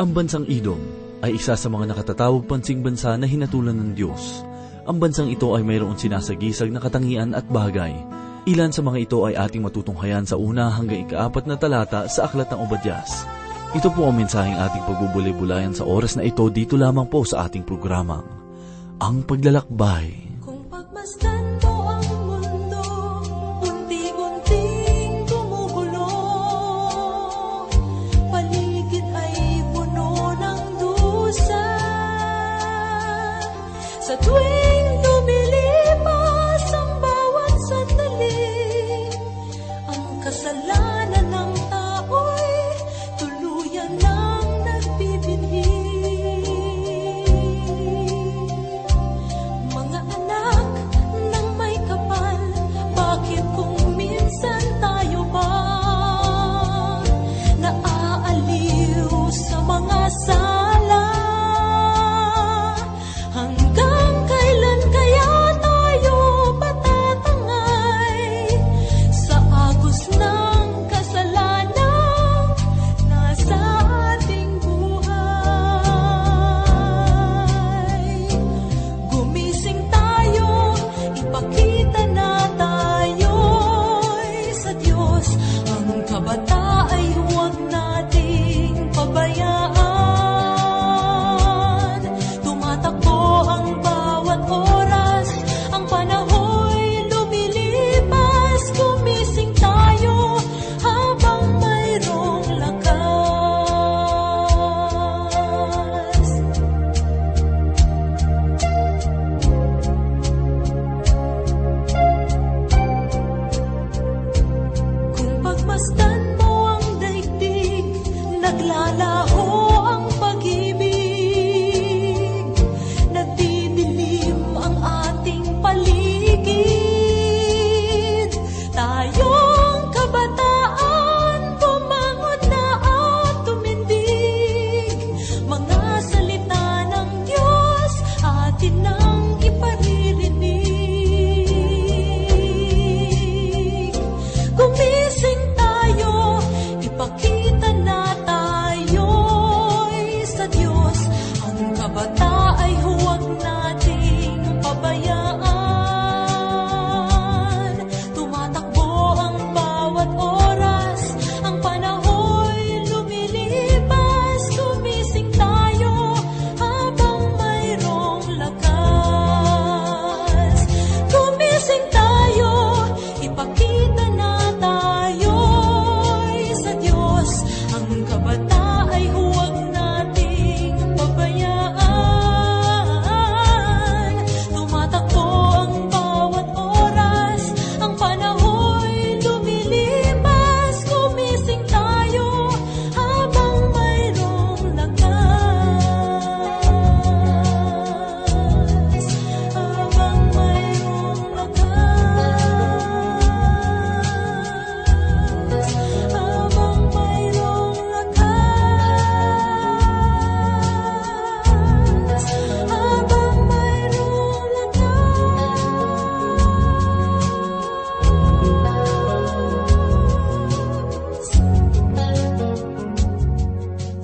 Ang bansang Edom ay isa sa mga nakatatawag pansing bansa na hinatulan ng Diyos. Ang bansang ito ay mayroon sinasagisag na katangian at bagay. Ilan sa mga ito ay ating matutunghayan sa una hanggang ikaapat na talata sa Aklat ng Obadyas. Ito po ang mensaheng ating pagbubulay-bulayan sa oras na ito dito lamang po sa ating programa. Ang Paglalakbay. Kung pagmasdan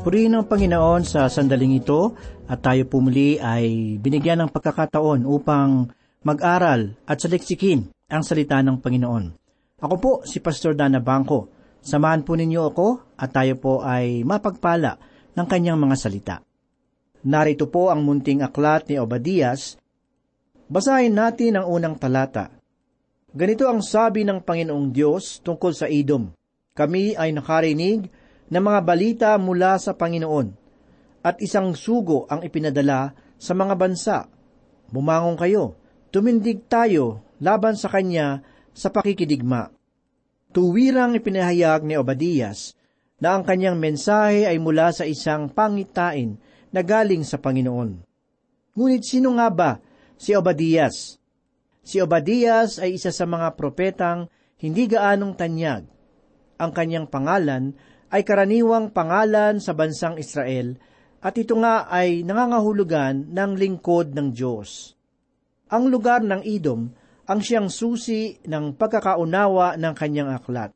Purihin ang Panginoon sa sandaling ito at tayo pumuli ay binigyan ng pagkakataon upang mag-aral at saliksikin ang salita ng Panginoon. Ako po si Pastor Dana Bangko. Samahan po ninyo ako at tayo po ay mapagpala ng kanyang mga salita. Narito po ang munting aklat ni Obadias. Basahin natin ang unang talata. Ganito ang sabi ng Panginoong Diyos tungkol sa Edom. Kami ay nakarinig ng mga balita mula sa Panginoon at isang sugo ang ipinadala sa mga bansa. Bumangon kayo, tumindig tayo laban sa Kanya sa pakikidigma. Tuwirang ipinahayag ni Obadias na ang kanyang mensahe ay mula sa isang pangitain na galing sa Panginoon. Ngunit sino nga ba si Obadias? Si Obadias ay isa sa mga propetang hindi gaanong tanyag. Ang kanyang pangalan ay karaniwang pangalan sa bansang Israel at ito nga ay nangangahulugan ng lingkod ng Diyos. Ang lugar ng Edom ang siyang susi ng pagkakaunawa ng kanyang aklat.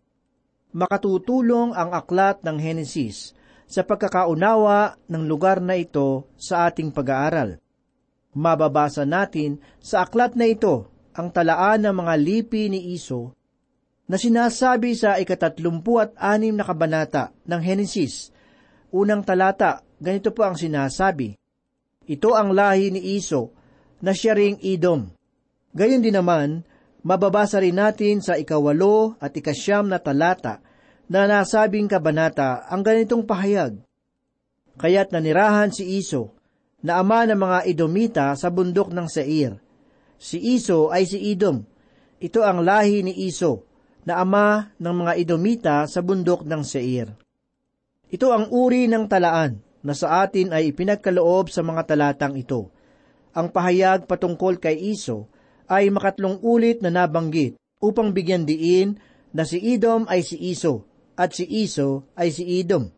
Makatutulong ang aklat ng Henesis sa pagkakaunawa ng lugar na ito sa ating pag-aaral. Mababasa natin sa aklat na ito ang talaan ng mga lipi ni Iso na sinasabi sa ikatatlumpu at anim na kabanata ng Henesis. Unang talata, ganito po ang sinasabi, Ito ang lahi ni Iso na siya ring Idom. Gayon din naman, mababasa rin natin sa ikawalo at ikasyam na talata na nasabing kabanata ang ganitong pahayag. Kaya't nanirahan si Iso, na ama ng mga Idomita sa bundok ng Seir. Si Iso ay si Idom. Ito ang lahi ni Iso, na ama ng mga Idomita sa bundok ng Seir. Ito ang uri ng talaan na sa atin ay ipinagkaloob sa mga talatang ito. Ang pahayag patungkol kay Iso ay makatlong ulit na nabanggit upang bigyan diin na si Idom ay si Iso at si Iso ay si Idom.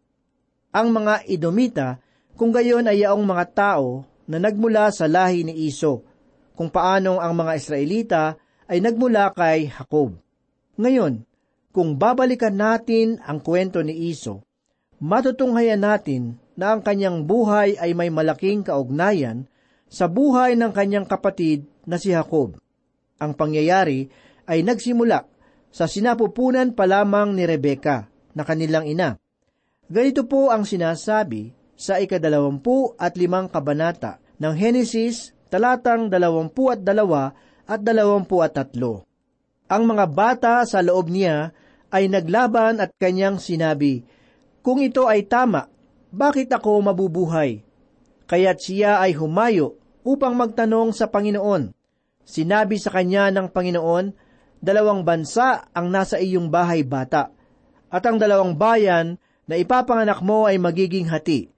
Ang mga Idomita, kung gayon ay yaong mga tao na nagmula sa lahi ni Iso, kung paanong ang mga Israelita ay nagmula kay Jacob. Ngayon, kung babalikan natin ang kwento ni Iso, matutunghayan natin na ang kanyang buhay ay may malaking kaugnayan sa buhay ng kanyang kapatid na si Jacob. Ang pangyayari ay nagsimula sa sinapupunan pa lamang ni Rebeka na kanilang ina. Ganito po ang sinasabi sa ikadalawampu at limang kabanata ng Henesis talatang dalawampu at dalawa at dalawampu at tatlo. Ang mga bata sa loob niya ay naglaban at kanyang sinabi, Kung ito ay tama, bakit ako mabubuhay? Kaya't siya ay humayo upang magtanong sa Panginoon. Sinabi sa kanya ng Panginoon, Dalawang bansa ang nasa iyong bahay bata at ang dalawang bayan na ipapanganak mo ay magiging hati.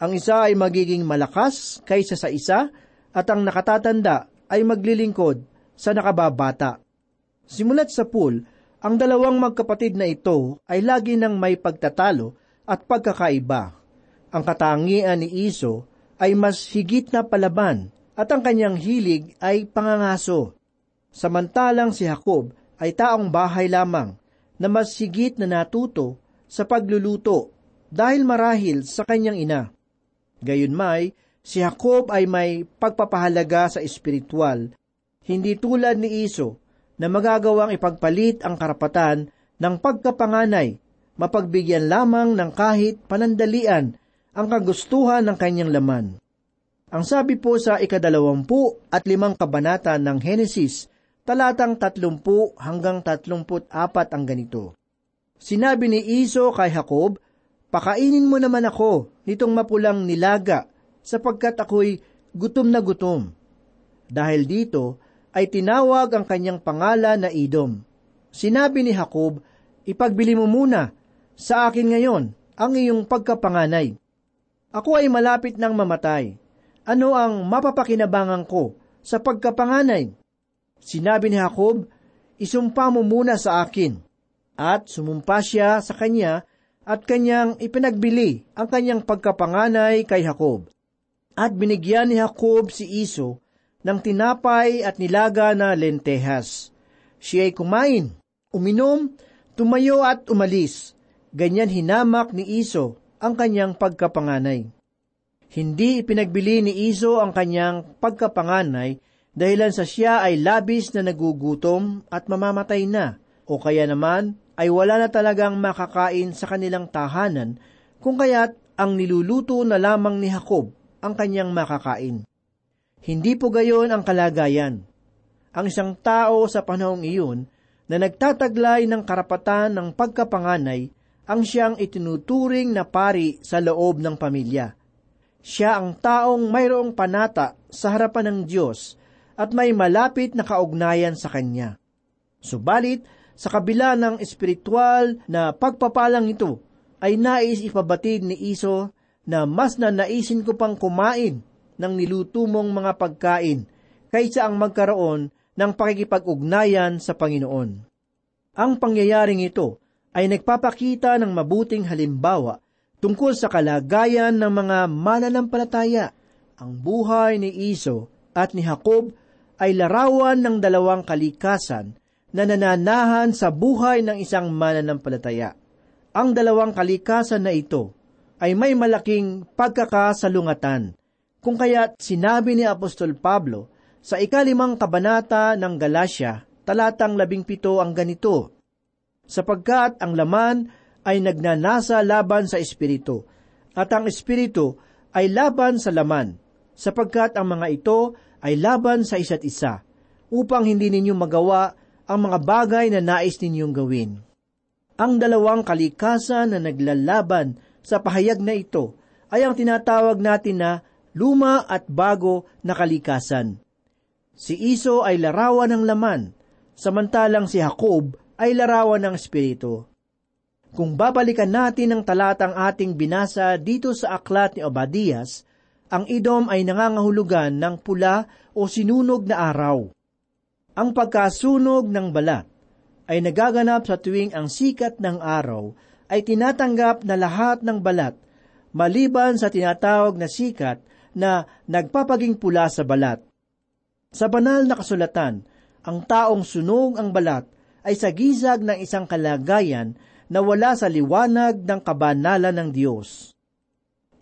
Ang isa ay magiging malakas kaysa sa isa, at ang nakatatanda ay maglilingkod sa nakababata. Simulat sa pool, ang dalawang magkapatid na ito ay lagi nang may pagtatalo at pagkakaiba. Ang katangian ni Iso ay mas higit na palaban at ang kanyang hilig ay pangangaso. Samantalang si Jacob ay taong bahay lamang na mas higit na natuto sa pagluluto dahil marahil sa kanyang ina. Gayunmay, si Jacob ay may pagpapahalaga sa espiritual, hindi tulad ni Iso na magagawang ipagpalit ang karapatan ng pagkapanganay, mapagbigyan lamang ng kahit panandalian ang kagustuhan ng kanyang laman. Ang sabi po sa ikadalawampu at limang kabanata ng Henesis, talatang tatlumpu hanggang tatlumput apat ang ganito. Sinabi ni Iso kay Jacob, Pakainin mo naman ako nitong mapulang nilaga, sapagkat ako'y gutom na gutom. Dahil dito, ay tinawag ang kanyang pangalan na Idom. Sinabi ni Jacob, Ipagbili mo muna sa akin ngayon ang iyong pagkapanganay. Ako ay malapit ng mamatay. Ano ang mapapakinabangan ko sa pagkapanganay? Sinabi ni Jacob, Isumpa mo muna sa akin. At sumumpa siya sa kanya at kanyang ipinagbili ang kanyang pagkapanganay kay Jacob. At binigyan ni Jacob si Iso ng tinapay at nilaga na lentehas. Siya ay kumain, uminom, tumayo at umalis. Ganyan hinamak ni Iso ang kanyang pagkapanganay. Hindi ipinagbili ni Iso ang kanyang pagkapanganay dahilan sa siya ay labis na nagugutom at mamamatay na, o kaya naman ay wala na talagang makakain sa kanilang tahanan, kung kaya't ang niluluto na lamang ni Jacob ang kanyang makakain. Hindi po gayon ang kalagayan. Ang isang tao sa panahong iyon na nagtataglay ng karapatan ng pagkapanganay ang siyang itinuturing na pari sa loob ng pamilya. Siya ang taong mayroong panata sa harapan ng Diyos at may malapit na kaugnayan sa Kanya. Subalit, sa kabila ng espiritual na pagpapalang ito, ay nais ipabatid ni Iso na mas na naisin ko pang kumain ng niluto mong mga pagkain kaysa ang magkaroon ng pakikipag-ugnayan sa Panginoon. Ang pangyayaring ito ay nagpapakita ng mabuting halimbawa tungkol sa kalagayan ng mga mananampalataya. Ang buhay ni Iso at ni Jacob ay larawan ng dalawang kalikasan na nananahan sa buhay ng isang mananampalataya. Ang dalawang kalikasan na ito, ay may malaking pagkakasalungatan. Kung kaya't sinabi ni Apostol Pablo sa ikalimang kabanata ng Galacia, talatang labing pito ang ganito, Sapagkat ang laman ay nagnanasa laban sa Espiritu, at ang Espiritu ay laban sa laman, sapagkat ang mga ito ay laban sa isa't isa, upang hindi ninyo magawa ang mga bagay na nais ninyong gawin. Ang dalawang kalikasan na naglalaban sa pahayag na ito ay ang tinatawag natin na luma at bago na kalikasan. Si Iso ay larawan ng laman, samantalang si Jacob ay larawan ng Espiritu. Kung babalikan natin ang talatang ating binasa dito sa aklat ni Obadias, ang Idom ay nangangahulugan ng pula o sinunog na araw. Ang pagkasunog ng balat ay nagaganap sa tuwing ang sikat ng araw ay tinatanggap na lahat ng balat, maliban sa tinatawag na sikat na nagpapaging pula sa balat. Sa banal na kasulatan, ang taong sunog ang balat ay sa gisag ng isang kalagayan na wala sa liwanag ng kabanalan ng Diyos.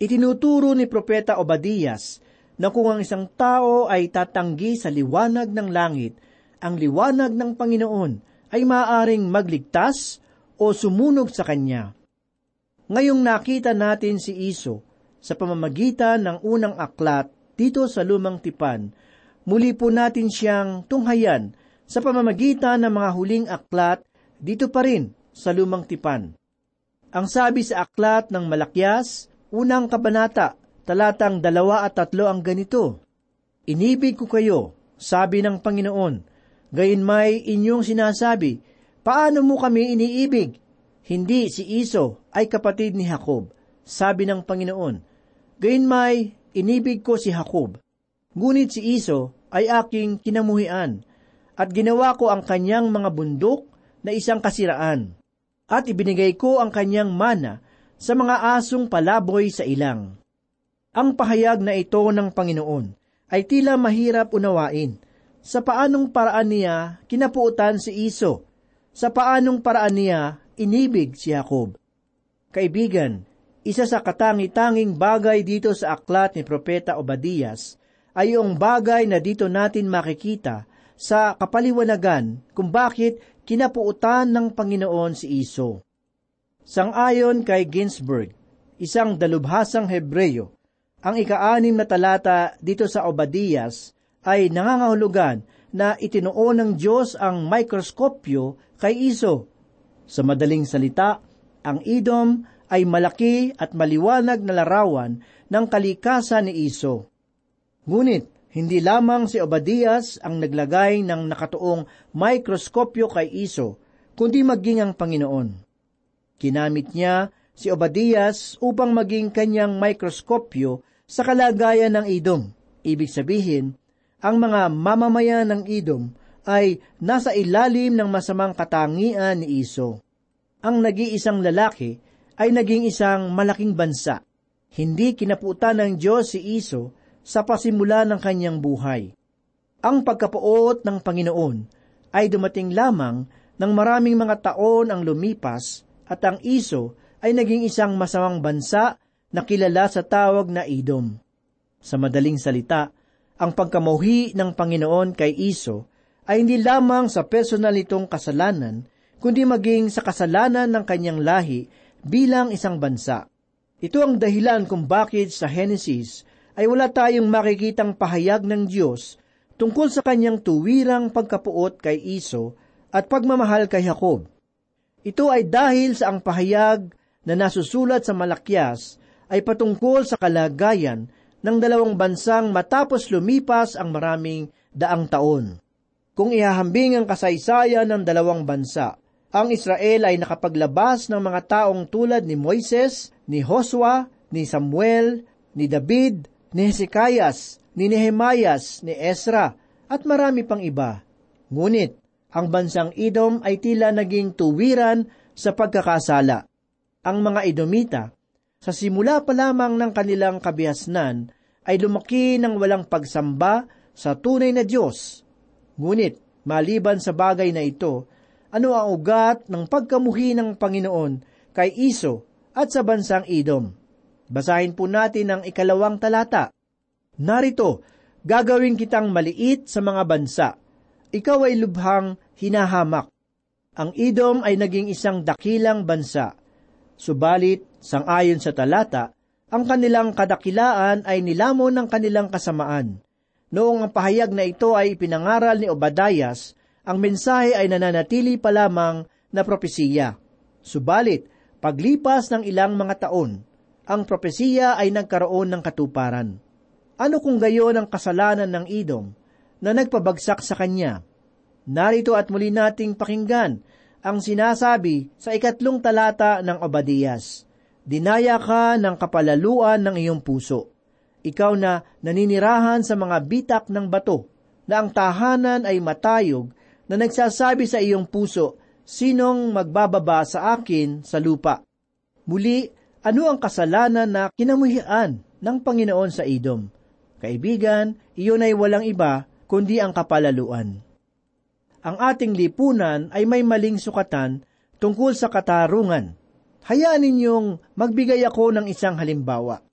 Itinuturo ni Propeta Obadias na kung ang isang tao ay tatanggi sa liwanag ng langit, ang liwanag ng Panginoon ay maaaring magligtas o sumunog sa kanya. Ngayong nakita natin si Iso sa pamamagitan ng unang aklat dito sa lumang tipan, muli po natin siyang tunghayan sa pamamagitan ng mga huling aklat dito pa rin sa lumang tipan. Ang sabi sa aklat ng Malakyas, unang kabanata, talatang dalawa at tatlo ang ganito, Inibig ko kayo, sabi ng Panginoon, gayon may inyong sinasabi, paano mo kami iniibig? Hindi si Iso ay kapatid ni Jacob, sabi ng Panginoon, gayon may inibig ko si Jacob. Ngunit si Iso ay aking kinamuhian, at ginawa ko ang kanyang mga bundok na isang kasiraan at ibinigay ko ang kanyang mana sa mga asong palaboy sa ilang. Ang pahayag na ito ng Panginoon ay tila mahirap unawain. Sa paanong paraan niya kinapuutan si Iso? Sa paanong paraan niya inibig si Jacob? Kaibigan, isa sa katangi-tanging bagay dito sa aklat ni Propeta Obadias ay yung bagay na dito natin makikita sa kapaliwanagan kung bakit kinapuutan ng Panginoon si Iso. Sangayon kay Ginsburg, isang dalubhasang Hebreyo, ang ikaanim na talata dito sa Obadias ay nangangahulugan na itinuon ng Diyos ang mikroskopyo kay Iso. Sa madaling salita, ang Idom ay malaki at maliwanag na larawan ng kalikasan ni Iso. Ngunit, hindi lamang si Obadias ang naglagay ng nakatuong mikroskopyo kay Iso, kundi maging ang Panginoon. Kinamit niya si Obadias upang maging kanyang mikroskopyo sa kalagayan ng Idom. Ibig sabihin, ang mga mamamayan ng Idom ay nasa ilalim ng masamang katangian ni Iso. Ang nag-iisang lalaki ay naging isang malaking bansa. Hindi kinaputan ng Diyos si Iso sa pasimula ng kanyang buhay. Ang pagkapuot ng Panginoon ay dumating lamang ng maraming mga taon ang lumipas at ang Iso ay naging isang masamang bansa na kilala sa tawag na Idom. Sa madaling salita, ang pagkamuhi ng Panginoon kay Iso ay hindi lamang sa personal nitong kasalanan, kundi maging sa kasalanan ng kanyang lahi bilang isang bansa. Ito ang dahilan kung bakit sa Genesis ay wala tayong makikitang pahayag ng Diyos tungkol sa kanyang tuwirang pagkapuot kay Iso at pagmamahal kay Jacob. Ito ay dahil sa ang pahayag na nasusulat sa Malakyas ay patungkol sa kalagayan ng dalawang bansang matapos lumipas ang maraming daang taon. Kung ihahambing ang kasaysayan ng dalawang bansa, ang Israel ay nakapaglabas ng mga taong tulad ni Moises, ni Josua, ni Samuel, ni David, ni Hezekias, ni Nehemias, ni Ezra, at marami pang iba. Ngunit, ang bansang Edom ay tila naging tuwiran sa pagkakasala. Ang mga Edomita, sa simula pa lamang ng kanilang kabihasnan, ay lumaki ng walang pagsamba sa tunay na Diyos. Ngunit, maliban sa bagay na ito, ano ang ugat ng pagkamuhi ng Panginoon kay Iso at sa bansang Edom? Basahin po natin ang ikalawang talata. Narito, gagawin kitang maliit sa mga bansa. Ikaw ay lubhang hinahamak. Ang Edom ay naging isang dakilang bansa. Subalit, sangayon sa talata, ang kanilang kadakilaan ay nilamon ng kanilang kasamaan. Noong ang pahayag na ito ay ipinangaral ni Obadayas, ang mensahe ay nananatili pa lamang na propesiya. Subalit, paglipas ng ilang mga taon, ang propesiya ay nagkaroon ng katuparan. Ano kung gayon ang kasalanan ng Edom na nagpabagsak sa kanya? Narito at muli nating pakinggan ang sinasabi sa ikatlong talata ng Obadiyas. Dinaya ka ng kapalaluan ng iyong puso. Ikaw na naninirahan sa mga bitak ng bato, na ang tahanan ay matayog, na nagsasabi sa iyong puso, sinong magbababa sa akin sa lupa? Muli, ano ang kasalanan na kinamuhian ng Panginoon sa Edom? Kaibigan, iyon ay walang iba kundi ang kapalaluan. Ang ating lipunan ay may maling sukatan tungkol sa katarungan, hayaan ninyong magbigay ako ng isang halimbawa.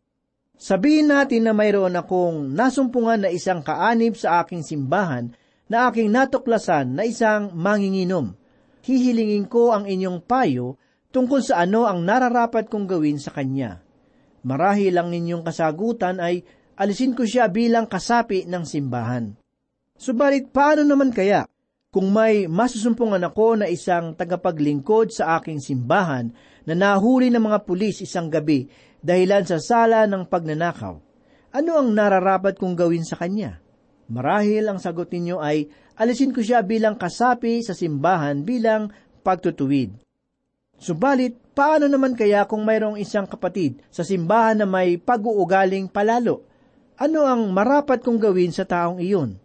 Sabihin natin na mayroon akong nasumpungan na isang kaanib sa aking simbahan na aking natuklasan na isang manginginom. Hihilingin ko ang inyong payo tungkol sa ano ang nararapat kong gawin sa kanya. Marahil ang inyong kasagutan ay alisin ko siya bilang kasapi ng simbahan. Subalit paano naman kaya kung may masusumpungan ako na isang tagapaglingkod sa aking simbahan na nahuli ng mga pulis isang gabi dahilan sa sala ng pagnanakaw. Ano ang nararapat kong gawin sa kanya? Marahil ang sagot ninyo ay alisin ko siya bilang kasapi sa simbahan bilang pagtutuwid. Subalit, paano naman kaya kung mayroong isang kapatid sa simbahan na may pag-uugaling palalo? Ano ang marapat kong gawin sa taong iyon?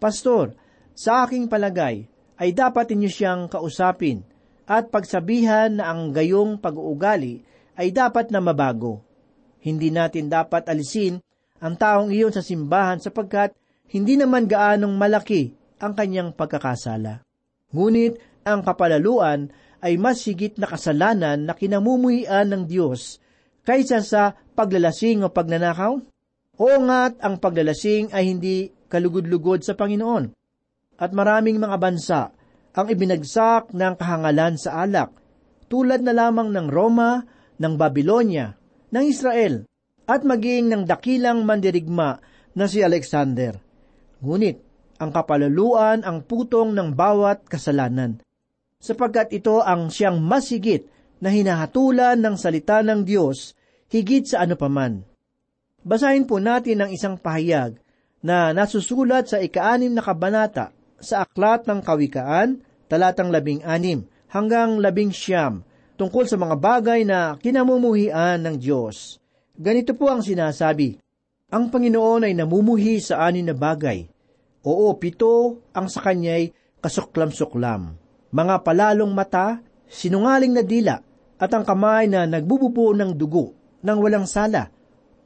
Pastor, sa aking palagay, ay dapat inyo siyang kausapin at pagsabihan na ang gayong pag-uugali ay dapat na mabago. Hindi natin dapat alisin ang taong iyon sa simbahan sapagkat hindi naman gaanong malaki ang kanyang pagkakasala. Ngunit ang kapalaluan ay mas higit na kasalanan na kinamumuhian ng Diyos kaysa sa paglalasing o pagnanakaw? Oo nga't ang paglalasing ay hindi kalugod-lugod sa Panginoon. At maraming mga bansa ang ibinagsak ng kahangalan sa alak, tulad na lamang ng Roma, ng Babylonia, ng Israel, at maging ng dakilang mandirigma na si Alexander. Ngunit, ang kapalaluan ang putong ng bawat kasalanan sapagkat ito ang siyang masigit na hinahatulan ng salita ng Diyos higit sa ano paman. Basahin po natin ang isang pahayag na nasusulat sa ikaanim na kabanata sa Aklat ng Kawikaan, talatang labing anim hanggang labing siyam, tungkol sa mga bagay na kinamumuhian ng Diyos. Ganito po ang sinasabi, Ang Panginoon ay namumuhi sa anin na bagay. Oo, pito ang sa kanya'y kasuklam-suklam mga palalong mata, sinungaling na dila, at ang kamay na nagbububo ng dugo, ng walang sala,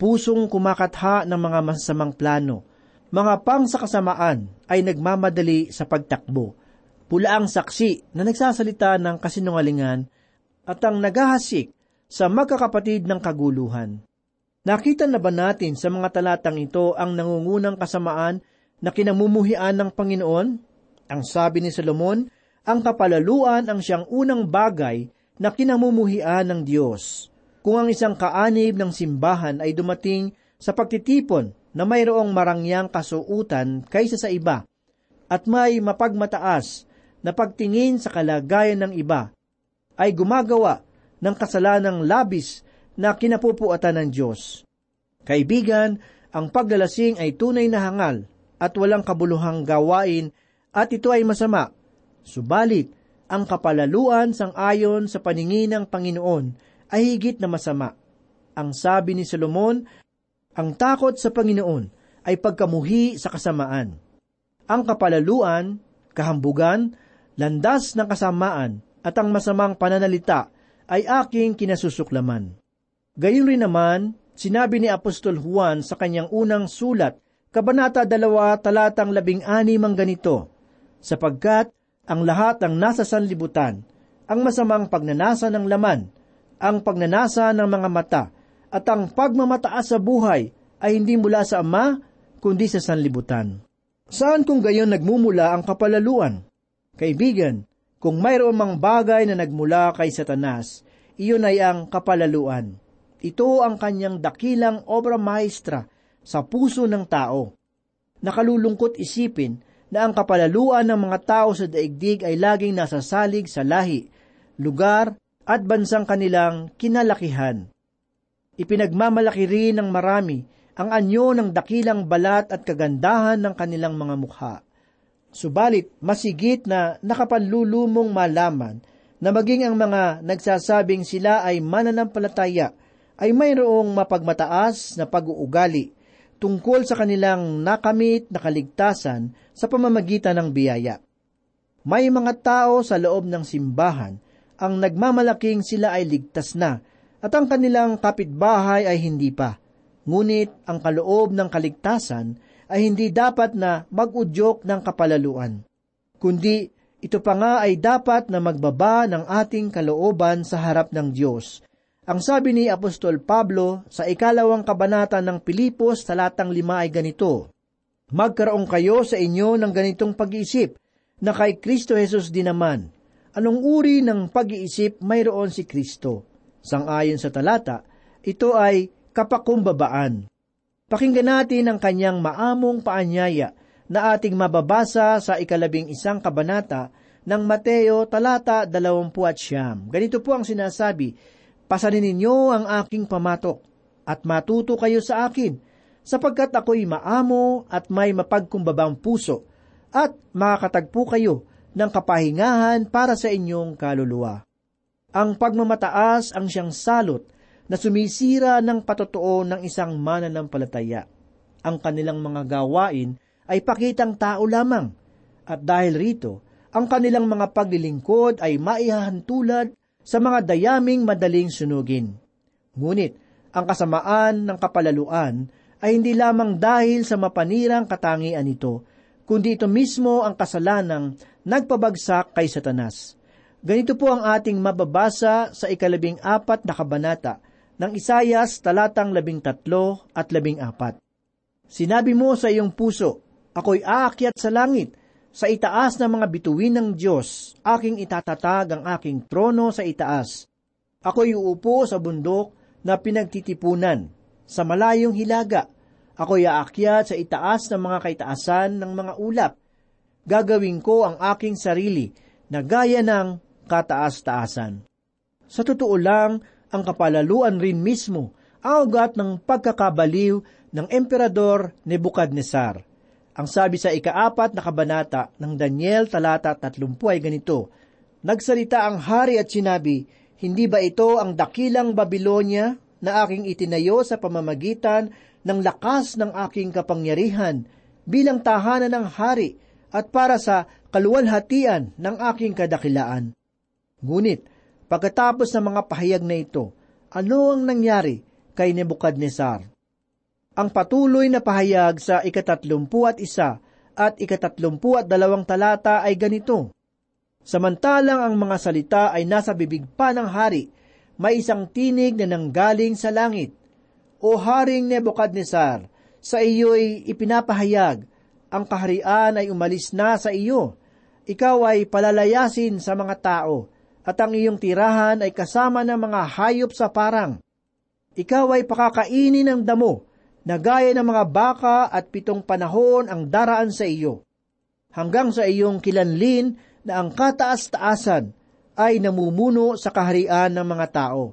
pusong kumakatha ng mga masasamang plano, mga pang sa kasamaan ay nagmamadali sa pagtakbo, pula ang saksi na nagsasalita ng kasinungalingan at ang naghahasik sa magkakapatid ng kaguluhan. Nakita na ba natin sa mga talatang ito ang nangungunang kasamaan na kinamumuhian ng Panginoon? Ang sabi ni Solomon, ang kapalaluan ang siyang unang bagay na kinamumuhian ng Diyos. Kung ang isang kaanib ng simbahan ay dumating sa pagtitipon na mayroong marangyang kasuutan kaysa sa iba, at may mapagmataas na pagtingin sa kalagayan ng iba, ay gumagawa ng kasalanang labis na kinapupuatan ng Diyos. Kaibigan, ang paglalasing ay tunay na hangal at walang kabuluhang gawain at ito ay masama Subalit, ang kapalaluan sang ayon sa paningin ng Panginoon ay higit na masama. Ang sabi ni Solomon, ang takot sa Panginoon ay pagkamuhi sa kasamaan. Ang kapalaluan, kahambugan, landas ng kasamaan at ang masamang pananalita ay aking kinasusuklaman. Gayon rin naman, sinabi ni Apostol Juan sa kanyang unang sulat, Kabanata 2, talatang 16 ang ganito, sapagkat ang lahat ng nasa sanlibutan, ang masamang pagnanasa ng laman, ang pagnanasa ng mga mata, at ang pagmamataas sa buhay ay hindi mula sa Ama, kundi sa sanlibutan. Saan kung gayon nagmumula ang kapalaluan? Kaibigan, kung mayroon mang bagay na nagmula kay Satanas, iyon ay ang kapalaluan. Ito ang kanyang dakilang obra maestra sa puso ng tao. Nakalulungkot isipin na ang kapalaluan ng mga tao sa daigdig ay laging nasasalig sa lahi, lugar at bansang kanilang kinalakihan. Ipinagmamalaki rin ng marami ang anyo ng dakilang balat at kagandahan ng kanilang mga mukha. Subalit, masigit na nakapanlulumong malaman na maging ang mga nagsasabing sila ay mananampalataya ay mayroong mapagmataas na pag-uugali tungkol sa kanilang nakamit na kaligtasan sa pamamagitan ng biyaya. May mga tao sa loob ng simbahan ang nagmamalaking sila ay ligtas na at ang kanilang kapitbahay ay hindi pa. Ngunit ang kaloob ng kaligtasan ay hindi dapat na mag-udyok ng kapalaluan. Kundi ito pa nga ay dapat na magbaba ng ating kalooban sa harap ng Diyos. Ang sabi ni Apostol Pablo sa ikalawang kabanata ng Pilipos talatang lima ay ganito, Magkaroon kayo sa inyo ng ganitong pag-iisip na kay Kristo Jesus din naman. Anong uri ng pag-iisip mayroon si Kristo? Sangayon sa talata, ito ay kapakumbabaan. Pakinggan natin ang kanyang maamong paanyaya na ating mababasa sa ikalabing isang kabanata ng Mateo talata dalawampuat siyam. Ganito po ang sinasabi, Pasanin ninyo ang aking pamatok, at matuto kayo sa akin, sapagkat ako'y maamo at may mapagkumbabang puso, at makakatagpo kayo ng kapahingahan para sa inyong kaluluwa. Ang pagmamataas ang siyang salot na sumisira ng patotoo ng isang mananampalataya. Ang kanilang mga gawain ay pakitang tao lamang, at dahil rito, ang kanilang mga paglilingkod ay maihahantulad sa mga dayaming madaling sunugin. Ngunit, ang kasamaan ng kapalaluan ay hindi lamang dahil sa mapanirang katangian nito, kundi ito mismo ang kasalanang nagpabagsak kay Satanas. Ganito po ang ating mababasa sa ikalabing apat na kabanata ng Isayas talatang labing tatlo at labing apat. Sinabi mo sa iyong puso, ako'y aakyat sa langit, sa itaas ng mga bituin ng Diyos, aking itatatag ang aking trono sa itaas. Ako'y uupo sa bundok na pinagtitipunan, sa malayong hilaga. Ako'y aakyat sa itaas ng mga kaitaasan ng mga ulap. Gagawin ko ang aking sarili na gaya ng kataas-taasan. Sa totoo lang, ang kapalaluan rin mismo ang ugat ng pagkakabaliw ng Emperador Nebuchadnezzar ang sabi sa ikaapat na kabanata ng Daniel talata 30 ay ganito, Nagsalita ang hari at sinabi, Hindi ba ito ang dakilang Babilonia na aking itinayo sa pamamagitan ng lakas ng aking kapangyarihan bilang tahanan ng hari at para sa kaluwalhatian ng aking kadakilaan? Ngunit, pagkatapos ng mga pahayag na ito, ano ang nangyari kay Nebuchadnezzar? Ang patuloy na pahayag sa ikatatlumpu at isa at ikatatlumput at dalawang talata ay ganito. Samantalang ang mga salita ay nasa bibig pa ng hari, may isang tinig na nanggaling sa langit. O Haring Nebuchadnezzar, sa iyo'y ipinapahayag, ang kaharian ay umalis na sa iyo. Ikaw ay palalayasin sa mga tao, at ang iyong tirahan ay kasama ng mga hayop sa parang. Ikaw ay pakakainin ng damo, na gaya ng mga baka at pitong panahon ang daraan sa iyo, hanggang sa iyong kilanlin na ang kataas-taasan ay namumuno sa kaharian ng mga tao.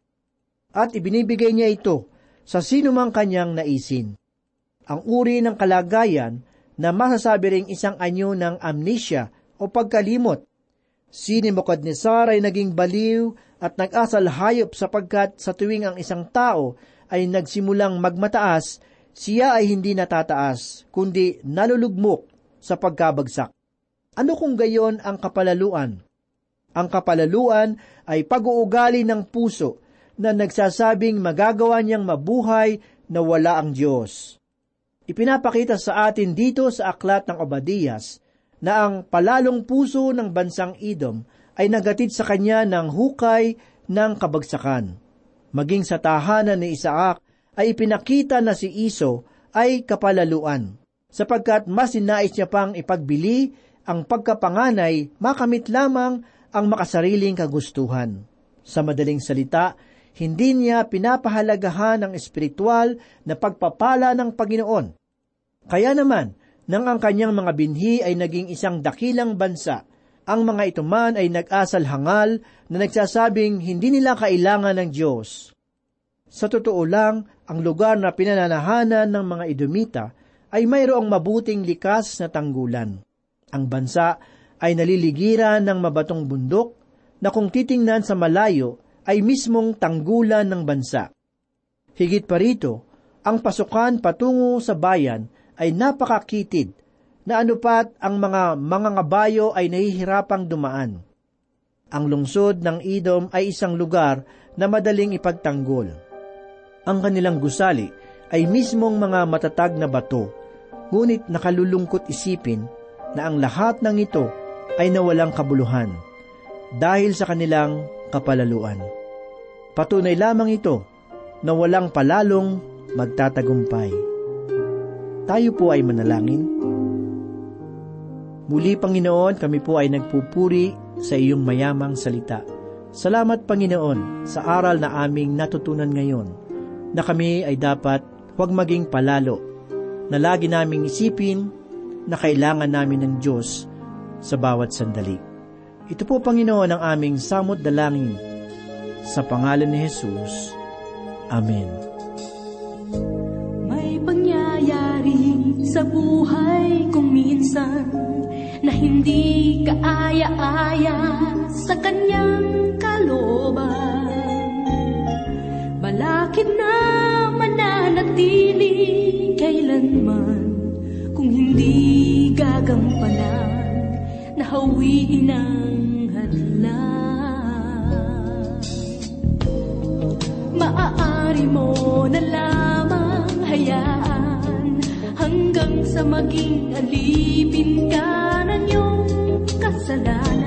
At ibinibigay niya ito sa sinumang kanyang naisin. Ang uri ng kalagayan na masasabi ring isang anyo ng amnesia o pagkalimot. Si Nebuchadnezzar ay naging baliw at nag-asal hayop sapagkat sa tuwing ang isang tao ay nagsimulang magmataas, siya ay hindi natataas, kundi nalulugmok sa pagkabagsak. Ano kung gayon ang kapalaluan? Ang kapalaluan ay pag-uugali ng puso na nagsasabing magagawa niyang mabuhay na wala ang Diyos. Ipinapakita sa atin dito sa aklat ng Obadias na ang palalong puso ng bansang Edom ay nagatid sa kanya ng hukay ng kabagsakan. Maging sa tahanan ni Isaac ay ipinakita na si Iso ay kapalaluan, sapagkat mas ninais niya pang ipagbili ang pagkapanganay makamit lamang ang makasariling kagustuhan. Sa madaling salita, hindi niya pinapahalagahan ang espiritual na pagpapala ng Panginoon. Kaya naman, nang ang kanyang mga binhi ay naging isang dakilang bansa, ang mga ito man ay nag-asal hangal na nagsasabing hindi nila kailangan ng Diyos. Sa totoo lang, ang lugar na pinananahanan ng mga Edomita ay mayroong mabuting likas na tanggulan. Ang bansa ay naliligiran ng mabatong bundok na kung titingnan sa malayo ay mismong tanggulan ng bansa. Higit pa rito, ang pasukan patungo sa bayan ay napakakitid na anupat ang mga mangangabayo ay nahihirapang dumaan. Ang lungsod ng Edom ay isang lugar na madaling ipagtanggol. Ang kanilang gusali ay mismong mga matatag na bato, ngunit nakalulungkot isipin na ang lahat ng ito ay nawalang kabuluhan dahil sa kanilang kapalaluan. Patunay lamang ito na walang palalong magtatagumpay. Tayo po ay manalangin. Muli, Panginoon, kami po ay nagpupuri sa iyong mayamang salita. Salamat, Panginoon, sa aral na aming natutunan ngayon, na kami ay dapat huwag maging palalo, na lagi naming isipin na kailangan namin ng Diyos sa bawat sandali. Ito po, Panginoon, ang aming samot dalangin. Sa pangalan ni Jesus. Amen. May pangyayari sa buhay kong minsan na hindi kaaya-aya sa kanyang kalooban. Balakid na mananatili kailanman kung hindi gagampanan na hawiin ang hadlang. Maaari mo na lamang hayaan hanggang sa maging alipin ka ng iyong kasalanan.